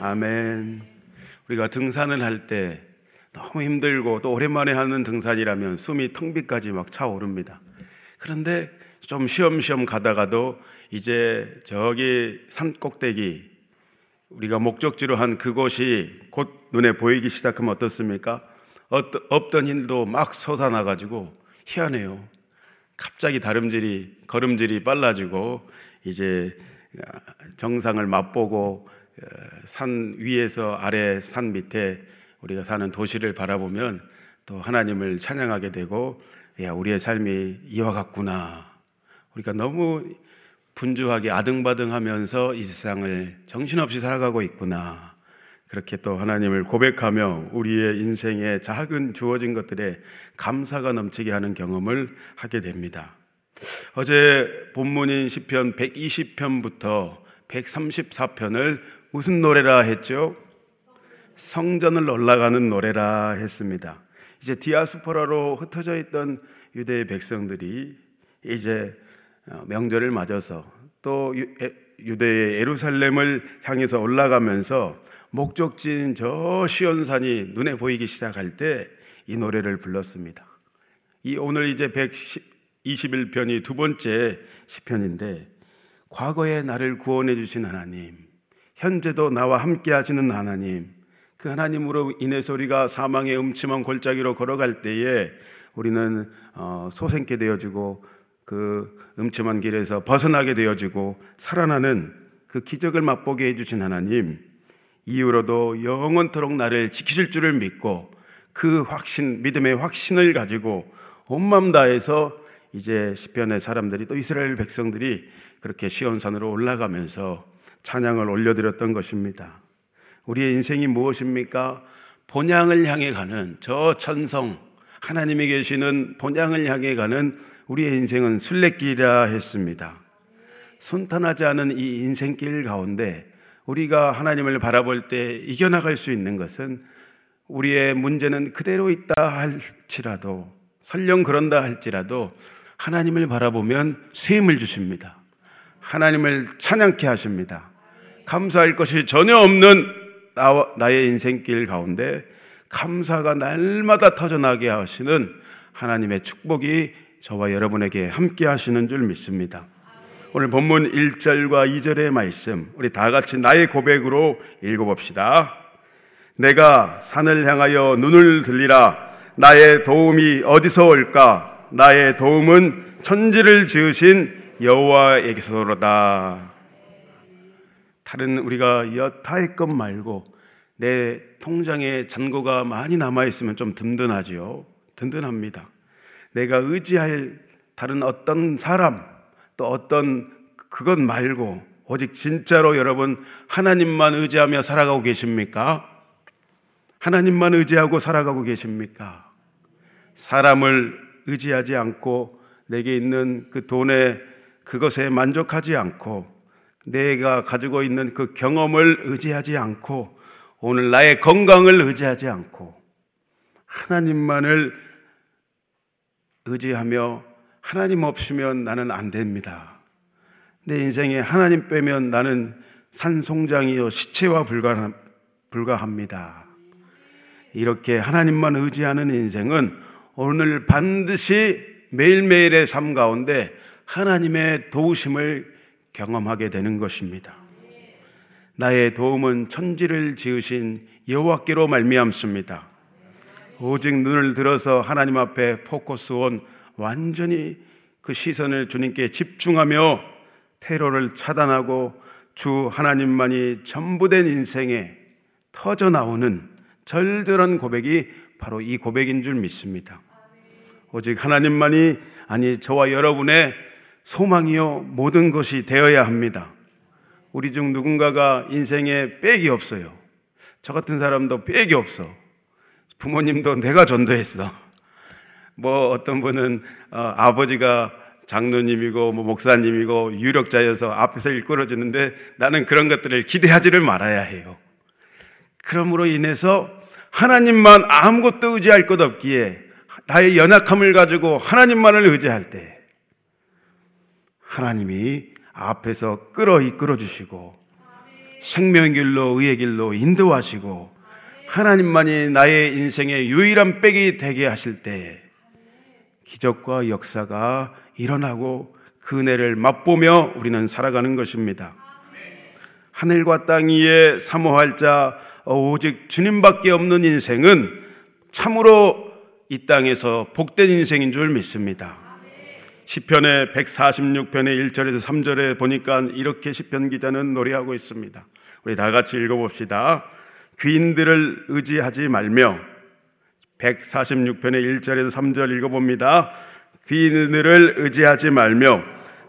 아멘. 우리가 등산을 할 때 너무 힘들고 또 오랜만에 하는 등산이라면 숨이 텅 비까지 막 차오릅니다. 그런데 좀 쉬엄쉬엄 가다가도 이제 저기 산 꼭대기 우리가 목적지로 한 그곳이 곧 눈에 보이기 시작하면 어떻습니까? 없던 일도 막 솟아나 가지고 희한해요. 갑자기 다름질이 걸음질이 빨라지고 이제 정상을 맛보고 어, 산 위에서 아래 산 밑에 우리가 사는 도시를 바라보면 또 하나님을 찬양하게 되고 야 우리의 삶이 이와 같구나. 우리가 너무 분주하게 아등바등하면서 이 세상을 정신없이 살아가고 있구나. 그렇게 또 하나님을 고백하며 우리의 인생에 작은 주어진 것들에 감사가 넘치게 하는 경험을 하게 됩니다. 어제 본문인 시편 120편부터 134편을 무슨 노래라 했죠? 성전을 올라가는 노래라 했습니다. 이제 디아스포라로 흩어져 있던 유대의 백성들이 이제 어, 명절을 맞아서 또 유대의 예루살렘을 향해서 올라가면서 목적지인 저 시온산이 눈에 보이기 시작할 때 이 노래를 불렀습니다. 이 오늘 이제 121편이 두 번째 시편인데 과거에 나를 구원해 주신 하나님, 현재도 나와 함께 하시는 하나님, 그 하나님으로 인해서 우리가 사망의 음침한 골짜기로 걸어갈 때에 우리는 어, 소생케 되어지고 그 음침한 길에서 벗어나게 되어지고 살아나는 그 기적을 맛보게 해주신 하나님, 이후로도 영원토록 나를 지키실 줄을 믿고 그 확신, 믿음의 확신을 가지고 온맘 다해서 이제 시편의 사람들이 또 이스라엘 백성들이 그렇게 시온산으로 올라가면서 찬양을 올려드렸던 것입니다. 우리의 인생이 무엇입니까? 본향을 향해 가는 저 천성, 하나님이 계시는 본향을 향해 가는 우리의 인생은 순례길이라 했습니다. 순탄하지 않은 이 인생길 가운데 우리가 하나님을 바라볼 때 이겨나갈 수 있는 것은 우리의 문제는 그대로 있다 할지라도 설령 그런다 할지라도 하나님을 바라보면 쇠임을 주십니다. 하나님을 찬양케 하십니다. 감사할 것이 전혀 없는 나의 인생길 가운데 감사가 날마다 터져나게 하시는 하나님의 축복이 저와 여러분에게 함께 하시는 줄 믿습니다. 오늘 본문 1절과 2절의 말씀, 우리 다 같이 나의 고백으로 읽어봅시다. 내가 산을 향하여 눈을 들리라. 나의 도움이 어디서 올까? 나의 도움은 천지를 지으신 여호와에게서로다. 다른 우리가 여타의 것 말고 내 통장에 잔고가 많이 남아 있으면 좀 든든하지요. 든든합니다. 내가 의지할 다른 어떤 사람, 또 어떤 그것 말고 오직 진짜로 여러분 하나님만 의지하며 살아가고 계십니까? 하나님만 의지하고 살아가고 계십니까? 사람을 의지하지 않고 내게 있는 그 돈에 그것에 만족하지 않고 내가 가지고 있는 그 경험을 의지하지 않고 오늘 나의 건강을 의지하지 않고 하나님만을 의지하며 하나님 없으면 나는 안 됩니다. 내 인생에 하나님 빼면 나는 산송장이요 시체와 불과합니다. 이렇게 하나님만 의지하는 인생은 오늘 반드시 매일매일의 삶 가운데 하나님의 도우심을 경험하게 되는 것입니다. 나의 도움은 천지를 지으신 여호와께로 말미암습니다. 오직 눈을 들어서 하나님 앞에 포커스 온 완전히 그 시선을 주님께 집중하며 테러를 차단하고 주 하나님만이 전부된 인생에 터져 나오는 절절한 고백이 바로 이 고백인 줄 믿습니다. 오직 하나님만이 아니 저와 여러분의 소망이요 모든 것이 되어야 합니다. 우리 중 누군가가 인생에 빽이 없어요. 저 같은 사람도 빽이 없어. 부모님도 내가 전도했어. 뭐 어떤 분은 어, 아버지가 장로님이고 뭐 목사님이고 유력자여서 앞에서 일컬어주는데 나는 그런 것들을 기대하지를 말아야 해요. 그러므로 인해서 하나님만 아무것도 의지할 것 없기에 나의 연약함을 가지고 하나님만을 의지할 때 하나님이 앞에서 끌어 이끌어 주시고 생명의 길로 의의 길로 인도하시고 하나님만이 나의 인생의 유일한 백이 되게 하실 때 기적과 역사가 일어나고 그 은혜를 맛보며 우리는 살아가는 것입니다. 하늘과 땅 위에 사모할 자 오직 주님밖에 없는 인생은 참으로 이 땅에서 복된 인생인 줄 믿습니다. 시편의 146편의 1절에서 3절에 보니까 이렇게 시편 기자는 노래하고 있습니다. 우리 다 같이 읽어 봅시다. 귀인들을 의지하지 말며 146편의 1절에서 3절 읽어 봅니다. 귀인들을 의지하지 말며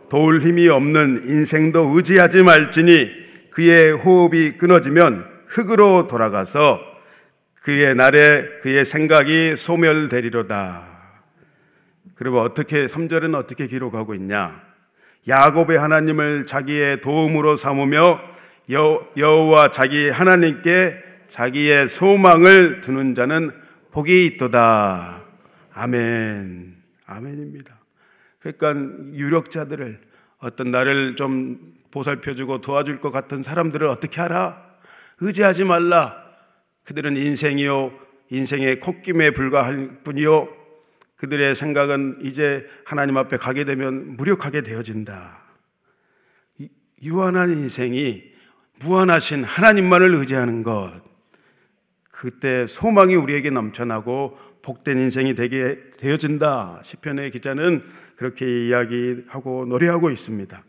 도울 힘이 없는 인생도 의지하지 말지니 그의 호흡이 끊어지면 흙으로 돌아가서 그의 날에 그의 생각이 소멸되리로다. 그리고 어떻게 3절은 어떻게 기록하고 있냐? 야곱의 하나님을 자기의 도움으로 삼으며 여, 여호와 자기 하나님께 자기의 소망을 두는 자는 복이 있도다. 아멘. 아멘입니다. 그러니까 유력자들을 어떤 나를 좀 보살펴주고 도와줄 것 같은 사람들을 어떻게 하라? 의지하지 말라. 그들은 인생이요, 인생의 콧김에 불과할 뿐이요. 그들의 생각은 이제 하나님 앞에 가게 되면 무력하게 되어진다. 유한한 인생이 무한하신 하나님만을 의지하는 것. 그때 소망이 우리에게 넘쳐나고 복된 인생이 되게 되어진다. 시편의 기자는 그렇게 이야기하고 노래하고 있습니다.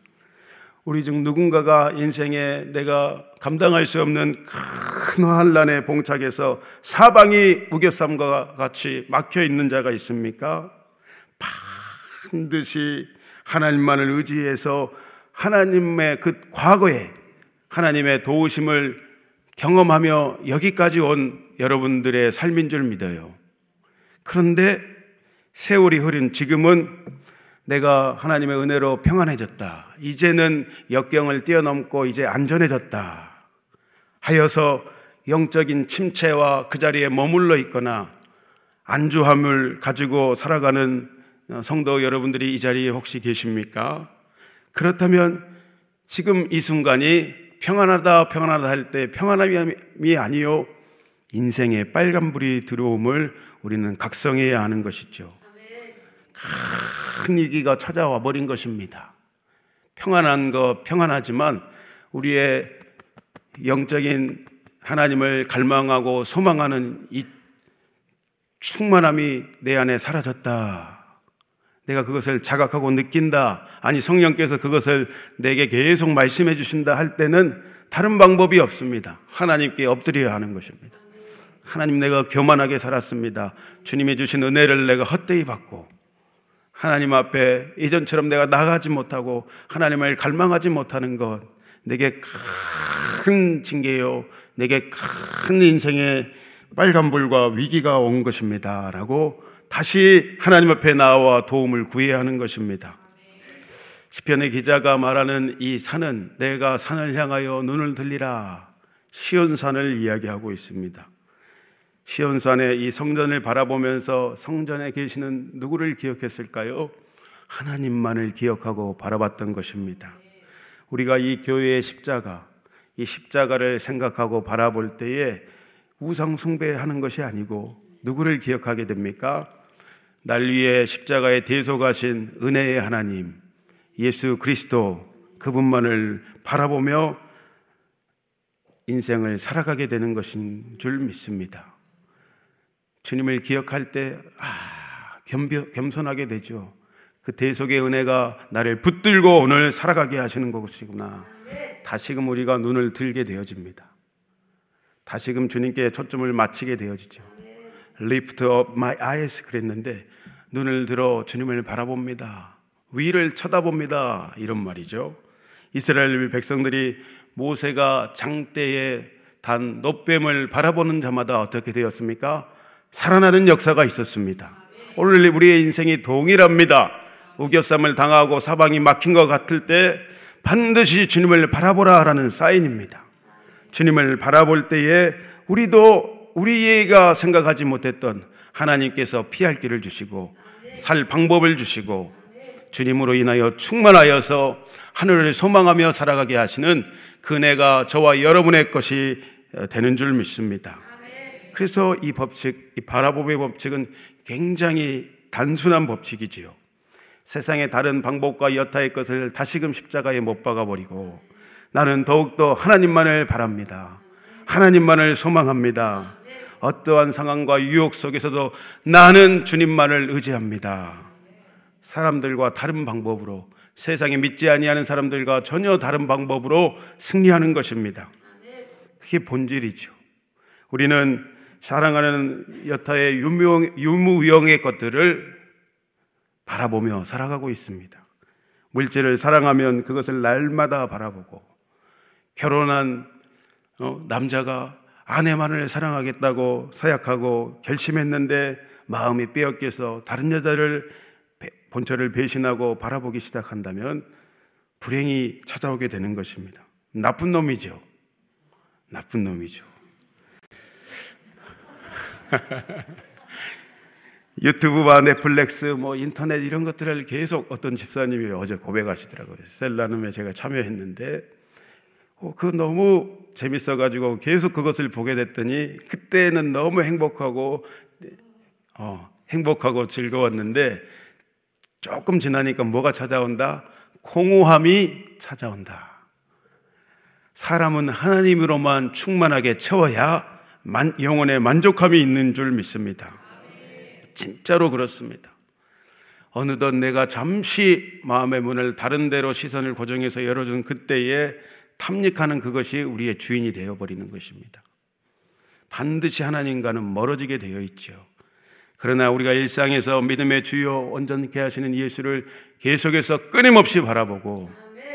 우리 중 누군가가 인생에 내가 감당할 수 없는 큰 환란에 봉착해서 사방이 우겨쌈과 같이 막혀 있는 자가 있습니까? 반드시 하나님만을 의지해서 하나님의 그 과거에 하나님의 도우심을 경험하며 여기까지 온 여러분들의 삶인 줄 믿어요. 그런데 세월이 흐린 지금은 내가 하나님의 은혜로 평안해졌다. 이제는 역경을 뛰어넘고 이제 안전해졌다. 하여서 영적인 침체와 그 자리에 머물러 있거나 안주함을 가지고 살아가는 성도 여러분들이 이 자리에 혹시 계십니까? 그렇다면 지금 이 순간이 평안하다, 평안하다 할 때 평안함이 아니요. 인생에 빨간불이 들어옴을 우리는 각성해야 하는 것이죠. 큰 위기가 찾아와 버린 것입니다. 평안한 거 평안하지만 우리의 영적인 하나님을 갈망하고 소망하는 이 충만함이 내 안에 사라졌다. 내가 그것을 자각하고 느낀다. 아니, 성령께서 그것을 내게 계속 말씀해 주신다 할 때는 다른 방법이 없습니다. 하나님께 엎드려야 하는 것입니다. 하나님 내가 교만하게 살았습니다. 주님이 주신 은혜를 내가 헛되이 받고 하나님 앞에 이전처럼 내가 나가지 못하고 하나님을 갈망하지 못하는 것 내게 큰 징계요. 내게 큰 인생의 빨간불과 위기가 온 것입니다. 라고 다시 하나님 앞에 나와 도움을 구해야 하는 것입니다. 시편의 기자가 말하는 이 산은 내가 산을 향하여 눈을 들리라 시온산을 이야기하고 있습니다. 시온산의 이 성전을 바라보면서 성전에 계시는 누구를 기억했을까요? 하나님만을 기억하고 바라봤던 것입니다. 우리가 이 교회의 십자가, 이 십자가를 생각하고 바라볼 때에 우상 숭배하는 것이 아니고 누구를 기억하게 됩니까? 날 위해 십자가에 대속하신 은혜의 하나님, 예수 그리스도 그분만을 바라보며 인생을 살아가게 되는 것인 줄 믿습니다. 주님을 기억할 때, 아, 겸, 겸손하게 되죠. 그 대속의 은혜가 나를 붙들고 오늘 살아가게 하시는 것이구나. 다시금 우리가 눈을 들게 되어집니다. 다시금 주님께 초점을 맞추게 되어지죠. Lift up my eyes 그랬는데 눈을 들어 주님을 바라봅니다. 위를 쳐다봅니다. 이런 말이죠. 이스라엘 백성들이 모세가 장대에 단 노뱀을 바라보는 자마다 어떻게 되었습니까? 살아나는 역사가 있었습니다. 오늘 우리의 인생이 동일합니다. 우겨쌈을 당하고 사방이 막힌 것 같을 때 반드시 주님을 바라보라라는 사인입니다. 주님을 바라볼 때에 우리도 우리가 생각하지 못했던 하나님께서 피할 길을 주시고 살 방법을 주시고 주님으로 인하여 충만하여서 하늘을 소망하며 살아가게 하시는 그네가 저와 여러분의 것이 되는 줄 믿습니다. 그래서 이 법칙, 이 바라봄의 법칙은 굉장히 단순한 법칙이지요. 세상의 다른 방법과 여타의 것을 다시금 십자가에 못 박아 버리고 나는 더욱더 하나님만을 바랍니다. 하나님만을 소망합니다. 어떠한 상황과 유혹 속에서도 나는 주님만을 의지합니다. 사람들과 다른 방법으로 세상에 믿지 아니하는 사람들과 전혀 다른 방법으로 승리하는 것입니다. 그게 본질이죠. 우리는 사랑하는 여타의 유무유형의 것들을 바라보며 살아가고 있습니다. 물질을 사랑하면 그것을 날마다 바라보고 결혼한 어, 남자가 아내만을 사랑하겠다고 서약하고 결심했는데 마음이 빼앗겨서 다른 여자를 본처를 배신하고 바라보기 시작한다면 불행이 찾아오게 되는 것입니다. 나쁜 놈이죠. 나쁜 놈이죠. 유튜브와 넷플릭스, 뭐 인터넷 이런 것들을 계속 어떤 집사님이 어제 고백하시더라고요. 셀라눔에 제가 참여했는데, 어, 그 너무 재밌어가지고 계속 그것을 보게 됐더니 그때는 너무 행복하고, 어, 행복하고 즐거웠는데 조금 지나니까 뭐가 찾아온다? 공허함이 찾아온다. 사람은 하나님으로만 충만하게 채워야 만, 영혼의 만족함이 있는 줄 믿습니다. 진짜로 그렇습니다. 어느덧 내가 잠시 마음의 문을 다른 데로 시선을 고정해서 열어준 그때에 탐닉하는 그것이 우리의 주인이 되어버리는 것입니다. 반드시 하나님과는 멀어지게 되어 있죠. 그러나 우리가 일상에서 믿음의 주요 온전케 하시는 예수를 계속해서 끊임없이 바라보고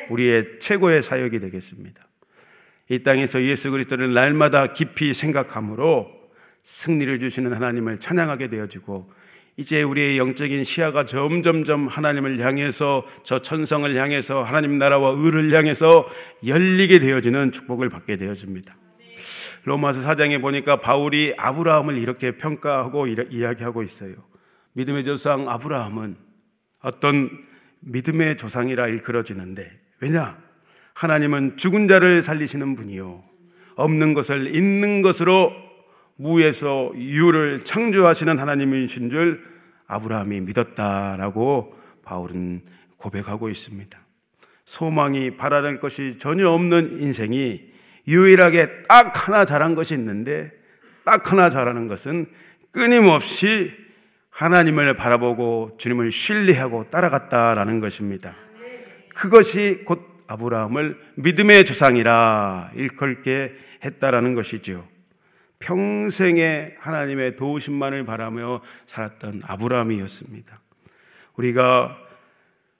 우리의 최고의 사역이 되겠습니다. 이 땅에서 예수 그리스도를 날마다 깊이 생각함으로 승리를 주시는 하나님을 찬양하게 되어지고 이제 우리의 영적인 시야가 점점점 하나님을 향해서 저 천성을 향해서 하나님 나라와 의를 향해서 열리게 되어지는 축복을 받게 되어집니다. 로마서 4장에 보니까 바울이 아브라함을 이렇게 평가하고 이야기하고 있어요. 믿음의 조상 아브라함은 어떤 믿음의 조상이라 일컬어지는데 왜냐? 하나님은 죽은 자를 살리시는 분이요. 없는 것을 있는 것으로 무에서 유를 창조하시는 하나님이신 줄 아브라함이 믿었다라고 바울은 고백하고 있습니다. 소망이 바라는 것이 전혀 없는 인생이 유일하게 딱 하나 잘한 것이 있는데 딱 하나 잘하는 것은 끊임없이 하나님을 바라보고 주님을 신뢰하고 따라갔다라는 것입니다. 그것이 곧 아브라함을 믿음의 조상이라 일컬게 했다라는 것이죠. 평생에 하나님의 도우심만을 바라며 살았던 아브라함이었습니다. 우리가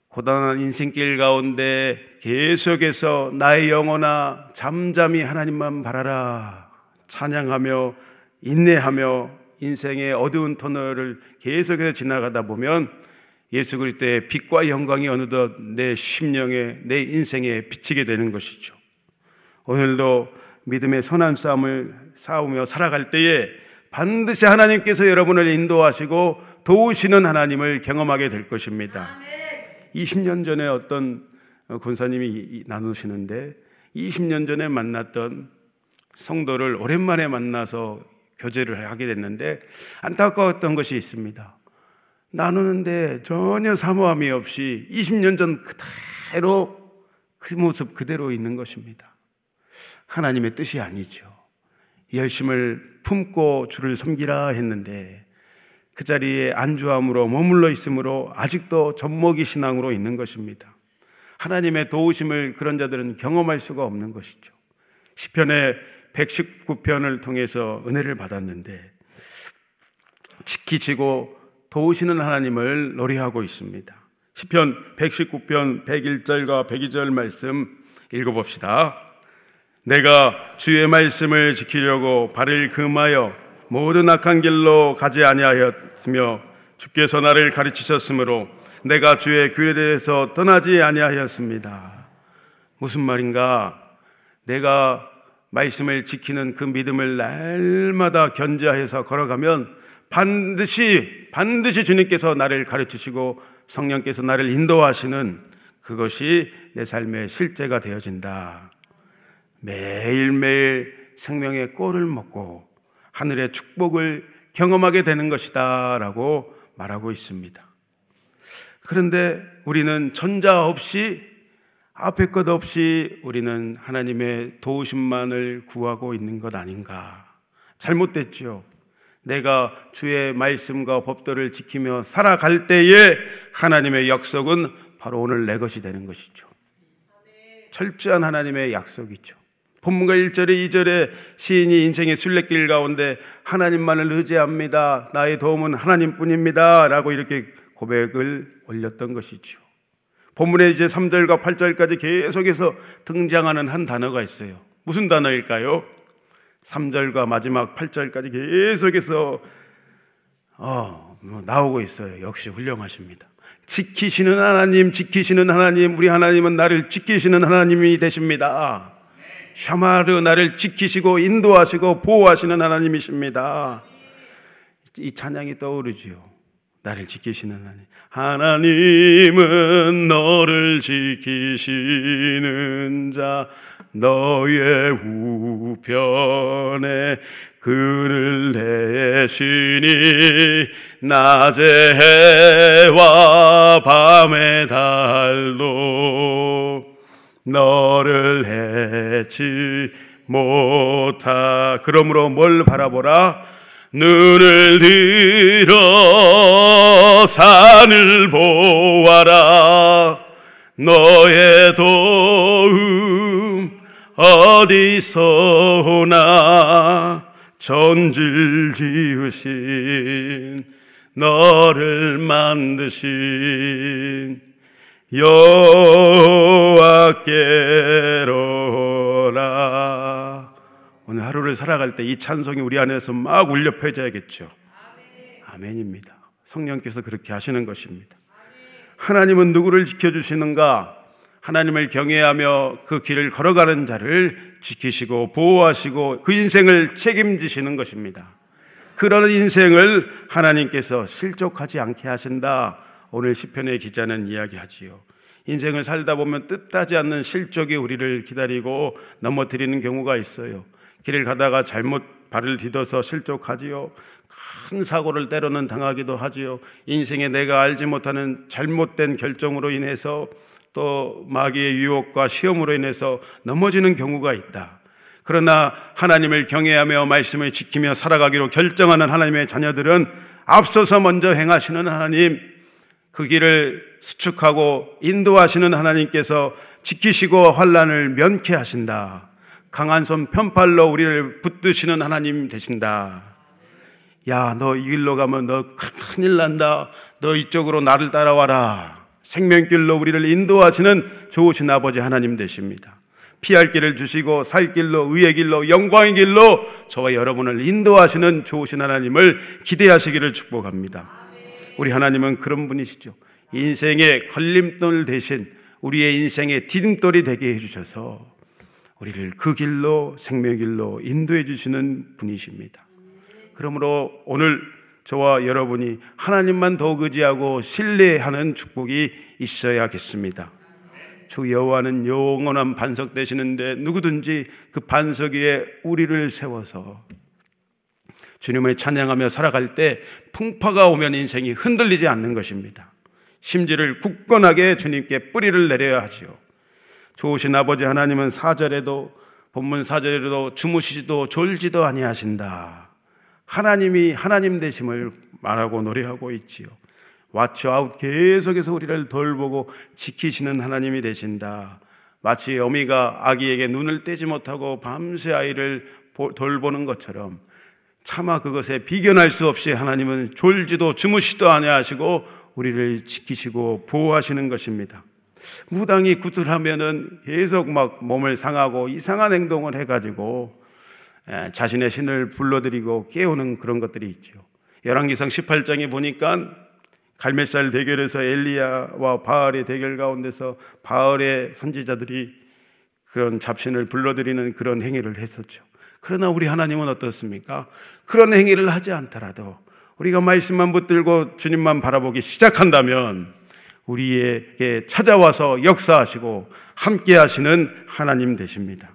고단한 인생길 가운데 계속해서 나의 영혼아 잠잠히 하나님만 바라라 찬양하며 인내하며 인생의 어두운 터널을 계속해서 지나가다 보면 예수 그리스도의 빛과 영광이 어느덧 내 심령에 내 인생에 비치게 되는 것이죠. 오늘도 믿음의 선한 싸움을 싸우며 살아갈 때에 반드시 하나님께서 여러분을 인도하시고 도우시는 하나님을 경험하게 될 것입니다. 아멘. 20년 전에 어떤 권사님이 나누시는데 20년 전에 만났던 성도를 오랜만에 만나서 교제를 하게 됐는데 안타까웠던 것이 있습니다. 나누는데 전혀 사모함이 없이 20년 전 그대로 그 모습 그대로 있는 것입니다. 하나님의 뜻이 아니죠. 열심을 품고 주를 섬기라 했는데 그 자리에 안주함으로 머물러 있으므로 아직도 젖먹이 신앙으로 있는 것입니다. 하나님의 도우심을 그런 자들은 경험할 수가 없는 것이죠. 시편의 119편을 통해서 은혜를 받았는데 지키시고 도우시는 하나님을 노래하고 있습니다. 시편 119편 101절과 102절 말씀 읽어봅시다. 내가 주의 말씀을 지키려고 발을 금하여 모든 악한 길로 가지 아니하였으며 주께서 나를 가르치셨으므로 내가 주의 규례 대해서 떠나지 아니하였습니다. 무슨 말인가? 내가 말씀을 지키는 그 믿음을 날마다 견자해서 걸어가면 반드시 반드시 주님께서 나를 가르치시고 성령께서 나를 인도하시는 그것이 내 삶의 실제가 되어진다. 매일매일 생명의 꼴을 먹고 하늘의 축복을 경험하게 되는 것이다. 라고 말하고 있습니다. 그런데 우리는 전자 없이 앞에 것 없이 우리는 하나님의 도우심만을 구하고 있는 것 아닌가. 잘못됐죠. 내가 주의 말씀과 법도를 지키며 살아갈 때에 하나님의 약속은 바로 오늘 내 것이 되는 것이죠. 철저한 하나님의 약속이죠. 본문과 1절에 2절에 시인이 인생의 순례길 가운데 하나님만을 의지합니다. 나의 도움은 하나님뿐입니다. 라고 이렇게 고백을 올렸던 것이죠. 본문에 이제 3절과 8절까지 계속해서 등장하는 한 단어가 있어요. 무슨 단어일까요? 3절과 마지막 8절까지 계속해서 어, 뭐 나오고 있어요. 역시 훌륭하십니다. 지키시는 하나님, 지키시는 하나님, 우리 하나님은 나를 지키시는 하나님이 되십니다. 샤마르 나를 지키시고 인도하시고 보호하시는 하나님이십니다. 이 찬양이 떠오르지요. 나를 지키시는 하나님. 하나님은 너를 지키시는 자, 너의 우편에 그를 내시니 낮에 해와 밤의 달도 너를 해치 못하. 그러므로 뭘 바라보라? 눈을 들어 산을 보아라. 너의 도움 어디서 오나 전질 지으신 너를 만드신 여호와께로라 오늘 하루를 살아갈 때 이 찬송이 우리 안에서 막 울려 퍼져야겠죠. 아멘입니다. 성령께서 그렇게 하시는 것입니다. 하나님은 누구를 지켜주시는가? 하나님을 경외하며 그 길을 걸어가는 자를 지키시고 보호하시고 그 인생을 책임지시는 것입니다. 그런 인생을 하나님께서 실족하지 않게 하신다. 오늘 시편의 기자는 이야기하지요. 인생을 살다 보면 뜻하지 않는 실족이 우리를 기다리고 넘어뜨리는 경우가 있어요. 길을 가다가 잘못 발을 디뎌서 실족하지요. 큰 사고를 때로는 당하기도 하지요. 인생에 내가 알지 못하는 잘못된 결정으로 인해서 또 마귀의 유혹과 시험으로 인해서 넘어지는 경우가 있다. 그러나 하나님을 경외하며 말씀을 지키며 살아가기로 결정하는 하나님의 자녀들은 앞서서 먼저 행하시는 하나님, 그 길을 수축하고 인도하시는 하나님께서 지키시고 환란을 면케 하신다. 강한 손 편팔로 우리를 붙드시는 하나님 되신다. 야, 너 이 길로 가면 너 큰일 난다. 너 이쪽으로 나를 따라와라. 생명길로 우리를 인도하시는 좋으신 아버지 하나님 되십니다. 피할 길을 주시고 살 길로 의의 길로 영광의 길로 저와 여러분을 인도하시는 좋으신 하나님을 기대하시기를 축복합니다. 우리 하나님은 그런 분이시죠. 인생의 걸림돌 대신 우리의 인생의 디딤돌이 되게 해주셔서 우리를 그 길로 생명의 길로 인도해 주시는 분이십니다. 그러므로 오늘 저와 여러분이 하나님만 더욱 의지하고 신뢰하는 축복이 있어야겠습니다. 주 여호와는 영원한 반석 되시는데 누구든지 그 반석 위에 우리를 세워서 주님을 찬양하며 살아갈 때 풍파가 오면 인생이 흔들리지 않는 것입니다. 심지를 굳건하게 주님께 뿌리를 내려야 하지요. 좋으신 아버지 하나님은 사절에도 본문 사절에도 주무시지도 졸지도 아니하신다. 하나님이 하나님 되심을 말하고 노래하고 있지요. 왓츠 아웃 계속해서 우리를 돌보고 지키시는 하나님이 되신다. 마치 어미가 아기에게 눈을 떼지 못하고 밤새 아이를 돌보는 것처럼 차마 그것에 비견할 수 없이 하나님은 졸지도 주무시도 아니하시고 우리를 지키시고 보호하시는 것입니다. 무당이 구슬하면은 계속 막 몸을 상하고 이상한 행동을 해가지고 예, 자신의 신을 불러들이고 깨우는 그런 것들이 있죠. 열왕기상 18장에 보니까 갈멜살 대결에서 엘리야와 바알의 대결 가운데서 바알의 선지자들이 그런 잡신을 불러들이는 그런 행위를 했었죠. 그러나 우리 하나님은 어떻습니까? 그런 행위를 하지 않더라도 우리가 말씀만 붙들고 주님만 바라보기 시작한다면 우리에게 찾아와서 역사하시고 함께 하시는 하나님 되십니다.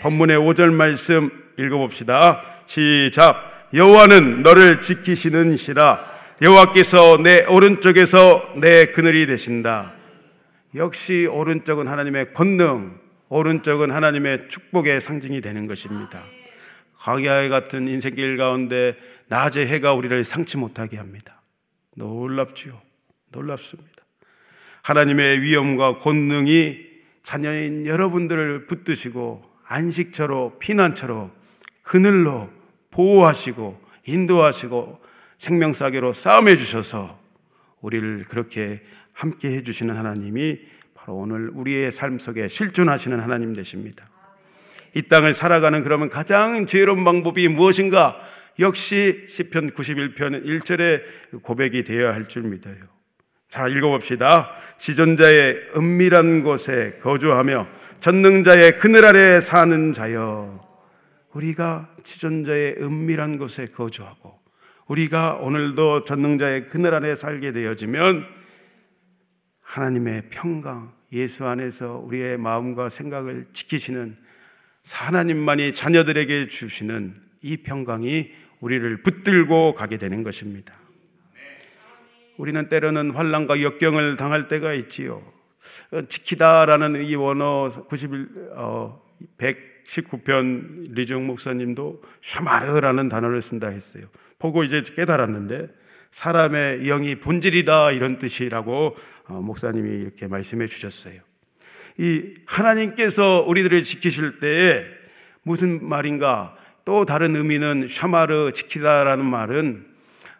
본문의 5절 말씀 읽어봅시다. 시작. 여호와는 너를 지키시는 시라. 여호와께서 내 오른쪽에서 내 그늘이 되신다. 역시 오른쪽은 하나님의 권능, 오른쪽은 하나님의 축복의 상징이 되는 것입니다. 광야의 같은 인생길 가운데 낮의 해가 우리를 상치 못하게 합니다. 놀랍지요. 놀랍습니다. 하나님의 위엄과 권능이 자녀인 여러분들을 붙드시고 안식처로 피난처로 그늘로 보호하시고 인도하시고 생명사계로 싸움해 주셔서 우리를 그렇게 함께 해 주시는 하나님이 바로 오늘 우리의 삶 속에 실존하시는 하나님 되십니다. 이 땅을 살아가는 그러면 가장 지혜로운 방법이 무엇인가? 역시 시편 91편 1절의 고백이 되어야 할 줄 믿어요. 자, 읽어봅시다. 시전자의 은밀한 곳에 거주하며 전능자의 그늘 아래 사는 자여 우리가 지존자의 은밀한 곳에 거주하고 우리가 오늘도 전능자의 그늘 아래 살게 되어지면 하나님의 평강 예수 안에서 우리의 마음과 생각을 지키시는 하나님만이 자녀들에게 주시는 이 평강이 우리를 붙들고 가게 되는 것입니다. 우리는 때로는 환란과 역경을 당할 때가 있지요. 어, 지키다라는 이 원어 91, 어, 119편 리중 목사님도 샤마르라는 단어를 쓴다 했어요. 보고 이제 깨달았는데 사람의 영이 본질이다 이런 뜻이라고 어, 목사님이 이렇게 말씀해 주셨어요. 이 하나님께서 우리들을 지키실 때에 무슨 말인가 또 다른 의미는 샤마르 지키다라는 말은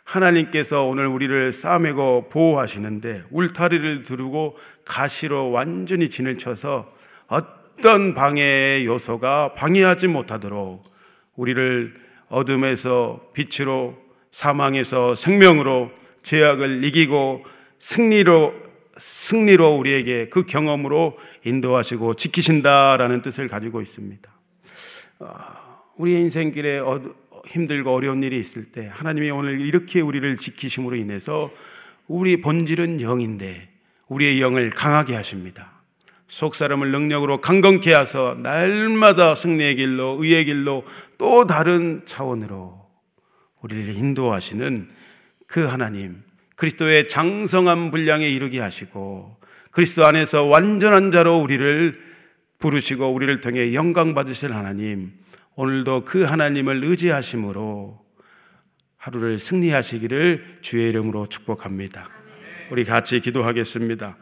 하나님께서 오늘 우리를 싸매고 보호하시는데 울타리를 두르고 가시로 완전히 진을 쳐서 어떤 방해의 요소가 방해하지 못하도록 우리를 어둠에서 빛으로 사망에서 생명으로 죄악을 이기고 승리로 승리로 우리에게 그 경험으로 인도하시고 지키신다라는 뜻을 가지고 있습니다. 아, 우리의 인생길에 힘들고 어려운 일이 있을 때 하나님이 오늘 이렇게 우리를 지키심으로 인해서 우리 본질은 영인데 우리의 영을 강하게 하십니다. 속 사람을 능력으로 강건케 하서 날마다 승리의 길로 의의 길로 또 다른 차원으로 우리를 인도하시는 그 하나님 그리스도의 장성한 분량에 이르게 하시고 그리스도 안에서 완전한 자로 우리를 부르시고 우리를 통해 영광 받으실 하나님 오늘도 그 하나님을 의지하심으로 하루를 승리하시기를 주의 이름으로 축복합니다. 우리 같이 기도하겠습니다.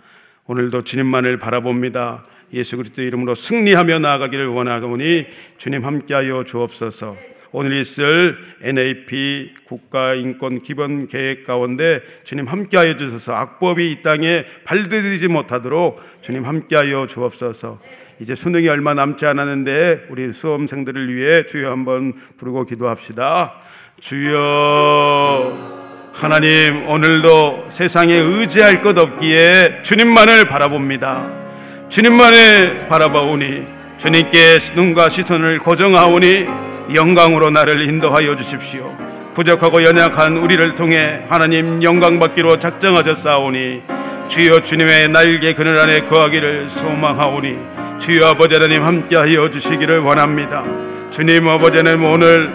오늘도 주님만을 바라봅니다. 예수 그리스도 이름으로 승리하며 나아가기를 원하오니 주님 함께하여 주옵소서. 오늘 있을 NAP 국가인권 기본 계획 가운데 주님 함께하여 주셔서 악법이 이 땅에 발들이지 못하도록 주님 함께하여 주옵소서. 이제 수능이 얼마 남지 않았는데 우리 수험생들을 위해 주여 한번 부르고 기도합시다. 주여 하나님 오늘도 세상에 의지할 것 없기에 주님만을 바라봅니다. 주님만을 바라보오니 주님께 눈과 시선을 고정하오니 영광으로 나를 인도하여 주십시오. 부족하고 연약한 우리를 통해 하나님 영광 받기로 작정하셨사오니 주여 주님의 날개 그늘 안에 거하기를 소망하오니 주여 아버지 하나님 함께하여 주시기를 원합니다. 주님 아버지 하나님 오늘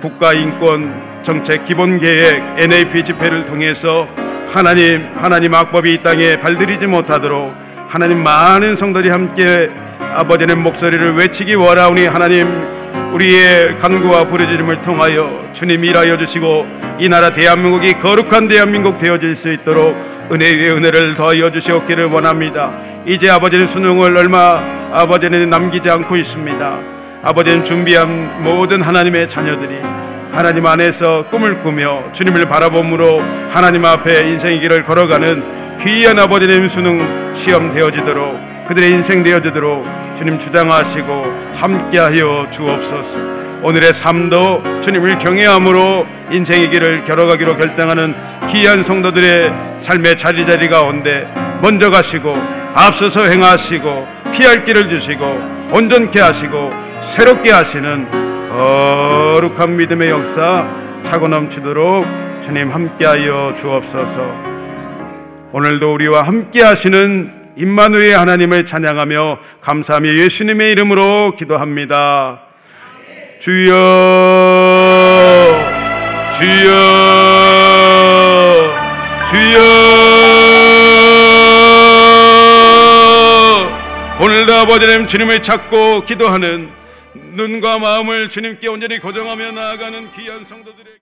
국가인권 정책 기본계획 NAP 집회를 통해서 하나님 하나님 악법이 이 땅에 발들이지 못하도록 하나님 많은 성도들이 함께 아버지는 목소리를 외치기 원하오니 하나님 우리의 간구와 부르짖음을 통하여 주님 일하여 주시고 이 나라 대한민국이 거룩한 대한민국 되어질 수 있도록 은혜 위에 은혜를 더하여 주시옵기를 원합니다. 이제 아버지는 수능을 얼마 아버지는 남기지 않고 있습니다. 아버지는 준비한 모든 하나님의 자녀들이 하나님 안에서 꿈을 꾸며 주님을 바라봄으로 하나님 앞에 인생의 길을 걸어가는 귀한 아버지님 수능 시험 되어지도록 그들의 인생 되어지도록 주님 주장하시고 함께하여 주옵소서. 오늘의 삶도 주님을 경외함으로 인생의 길을 걸어가기로 결정하는 귀한 성도들의 삶의 자리자리 가운데 먼저 가시고 앞서서 행하시고 피할 길을 주시고 온전케 하시고 새롭게 하시는 거룩한 믿음의 역사 차고 넘치도록 주님 함께하여 주옵소서. 오늘도 우리와 함께 하시는 임마누엘 하나님을 찬양하며 감사하며 예수님의 이름으로 기도합니다. 주여 주여 주여 오늘도 아버지 님 주님을 찾고 기도하는 눈과 마음을 주님께 온전히 고정하며 나아가는 귀한 성도들의